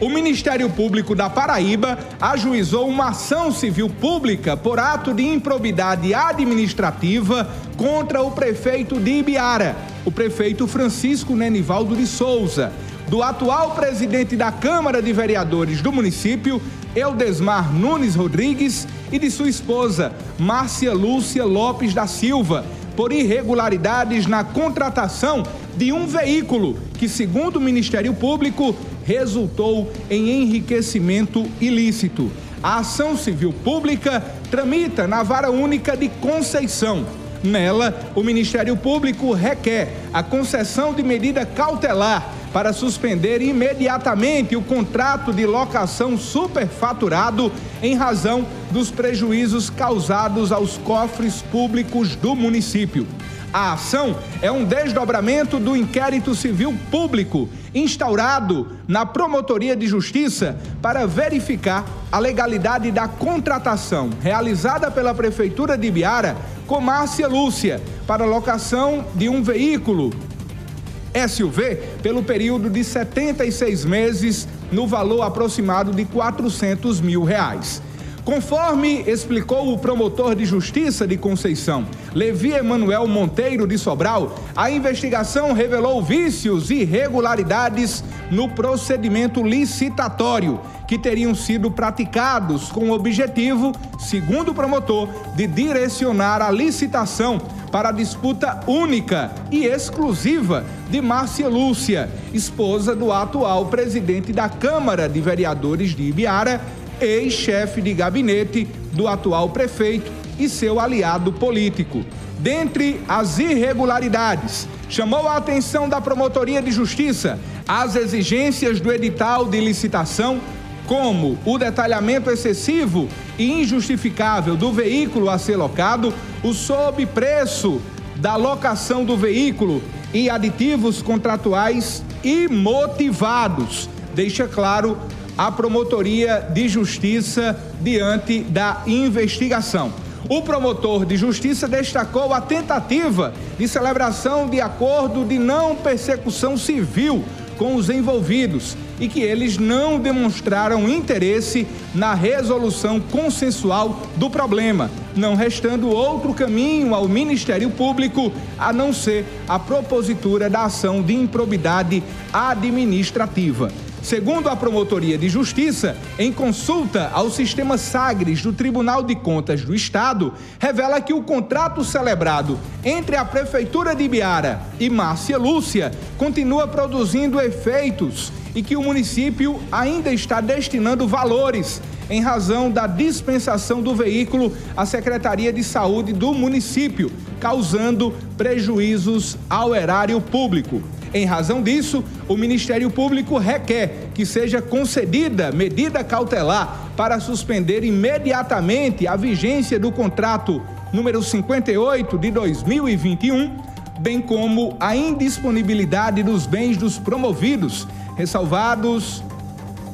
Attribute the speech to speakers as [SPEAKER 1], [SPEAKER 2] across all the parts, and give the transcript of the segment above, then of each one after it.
[SPEAKER 1] O Ministério Público da Paraíba ajuizou uma ação civil pública por ato de improbidade administrativa contra o prefeito de Ibiara, o prefeito Francisco Nenivaldo de Souza, do atual presidente da Câmara de Vereadores do município, Eudesmar Nunes Rodrigues, e de sua esposa, Márcia Lúcia Lopes da Silva, por irregularidades na contratação de um veículo que, segundo o Ministério Público, resultou em enriquecimento ilícito. A ação civil pública tramita na Vara Única de Conceição. Nela, o Ministério Público requer a concessão de medida cautelar para suspender imediatamente o contrato de locação superfaturado em razão dos prejuízos causados aos cofres públicos do município. A ação é um desdobramento do inquérito civil público instaurado na Promotoria de Justiça para verificar a legalidade da contratação realizada pela Prefeitura de Biara com Márcia Lúcia para locação de um veículo SUV pelo período de 76 meses no valor aproximado de 400 mil reais. Conforme explicou o promotor de justiça de Conceição, Levi Emanuel Monteiro de Sobral, a investigação revelou vícios e irregularidades no procedimento licitatório que teriam sido praticados com o objetivo, segundo o promotor, de direcionar a licitação para a disputa única e exclusiva de Márcia Lúcia, esposa do atual presidente da Câmara de Vereadores de Ibiara ex-chefe de gabinete do atual prefeito e seu aliado político. Dentre as irregularidades, chamou a atenção da Promotoria de Justiça as exigências do edital de licitação, como o detalhamento excessivo e injustificável do veículo a ser locado, o sobrepreço da locação do veículo e aditivos contratuais imotivados. Deixa claro a Promotoria de Justiça diante da investigação. O promotor de justiça destacou a tentativa de celebração de acordo de não persecução civil com os envolvidos e que eles não demonstraram interesse na resolução consensual do problema, não restando outro caminho ao Ministério Público a não ser a propositura da ação de improbidade administrativa. Segundo a Promotoria de Justiça, em consulta ao sistema Sagres do Tribunal de Contas do Estado, revela que o contrato celebrado entre a Prefeitura de Biara e Márcia Lúcia continua produzindo efeitos e que o município ainda está destinando valores em razão da dispensação do veículo à Secretaria de Saúde do município, causando prejuízos ao erário público. Em razão disso, o Ministério Público requer que seja concedida medida cautelar para suspender imediatamente a vigência do contrato número 58 de 2021, bem como a indisponibilidade dos bens dos promovidos, ressalvados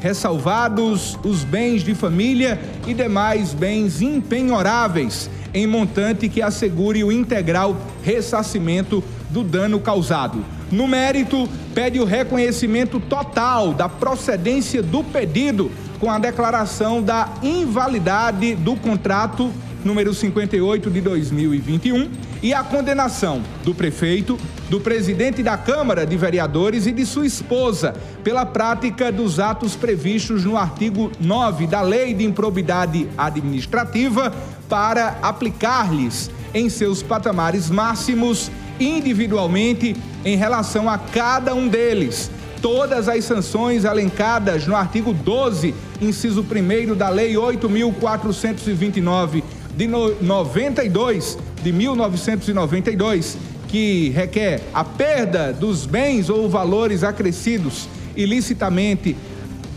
[SPEAKER 1] ressalvados os bens de família e demais bens impenhoráveis em montante que assegure o integral ressarcimento do dano causado. No mérito, pede o reconhecimento total da procedência do pedido com a declaração da invalidade do contrato número 58 de 2021 e a condenação do prefeito, do presidente da Câmara de Vereadores e de sua esposa pela prática dos atos previstos no artigo 9 da Lei de Improbidade Administrativa para aplicar-lhes em seus patamares máximos individualmente em relação a cada um deles. Todas as sanções elencadas no artigo 12, inciso 1 da Lei 8.429 de 92, de 1992, que requer a perda dos bens ou valores acrescidos ilicitamente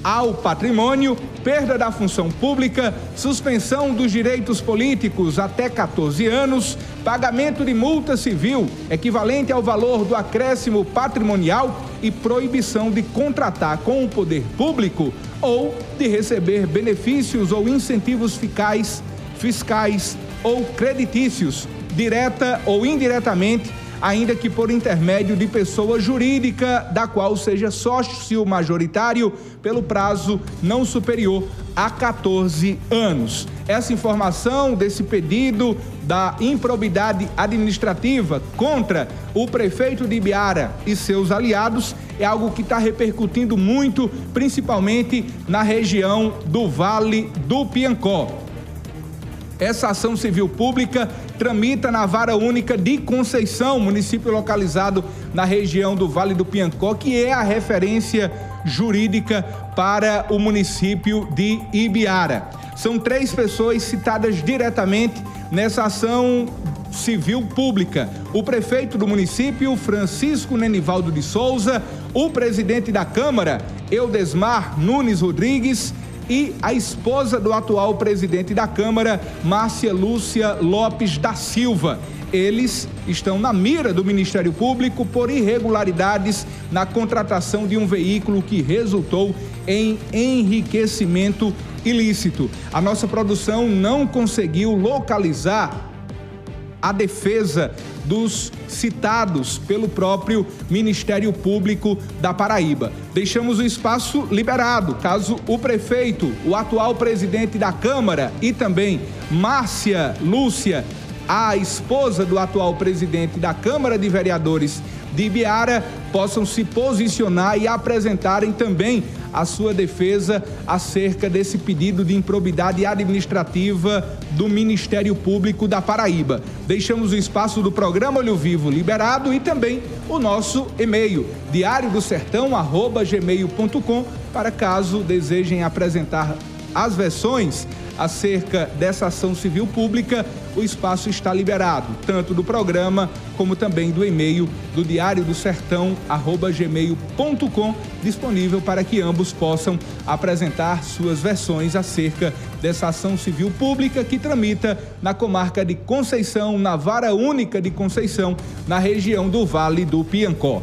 [SPEAKER 1] ao patrimônio, perda da função pública, suspensão dos direitos políticos até 14 anos, pagamento de multa civil equivalente ao valor do acréscimo patrimonial e proibição de contratar com o poder público ou de receber benefícios ou incentivos fiscais, fiscais ou creditícios, direta ou indiretamente, ainda que por intermédio de pessoa jurídica, da qual seja sócio majoritário pelo prazo não superior a 14 anos. Essa informação desse pedido da improbidade administrativa contra o prefeito de Ibiara e seus aliados é algo que está repercutindo muito, principalmente na região do Vale do Piancó. Essa ação civil pública tramita na Vara Única de Conceição, município localizado na região do Vale do Piancó, que é a referência jurídica para o município de Ibiara. São três pessoas citadas diretamente nessa ação civil pública: o prefeito do município, Francisco Nenivaldo de Souza, o presidente da Câmara, Eudesmar Nunes Rodrigues e a esposa do atual presidente da Câmara, Márcia Lúcia Lopes da Silva. Eles estão na mira do Ministério Público por irregularidades na contratação de um veículo que resultou em enriquecimento ilícito. A nossa produção não conseguiu localizar a defesa dos citados pelo próprio Ministério Público da Paraíba. Deixamos o espaço liberado, caso o prefeito, o atual presidente da Câmara e também Márcia Lúcia, a esposa do atual presidente da Câmara de Vereadores de Ibiara, possam se posicionar e apresentarem também a sua defesa acerca desse pedido de improbidade administrativa do Ministério Público da Paraíba. Deixamos o espaço do programa Olho Vivo liberado e também o nosso e-mail, diário do sertão, gmail.com, para caso desejem apresentar as versões acerca dessa ação civil pública, o espaço está liberado, tanto do programa como também do e-mail do Diário do Sertão, gmail.com, disponível para que ambos possam apresentar suas versões acerca dessa ação civil pública que tramita na comarca de Conceição, na Vara Única de Conceição, na região do Vale do Piancó.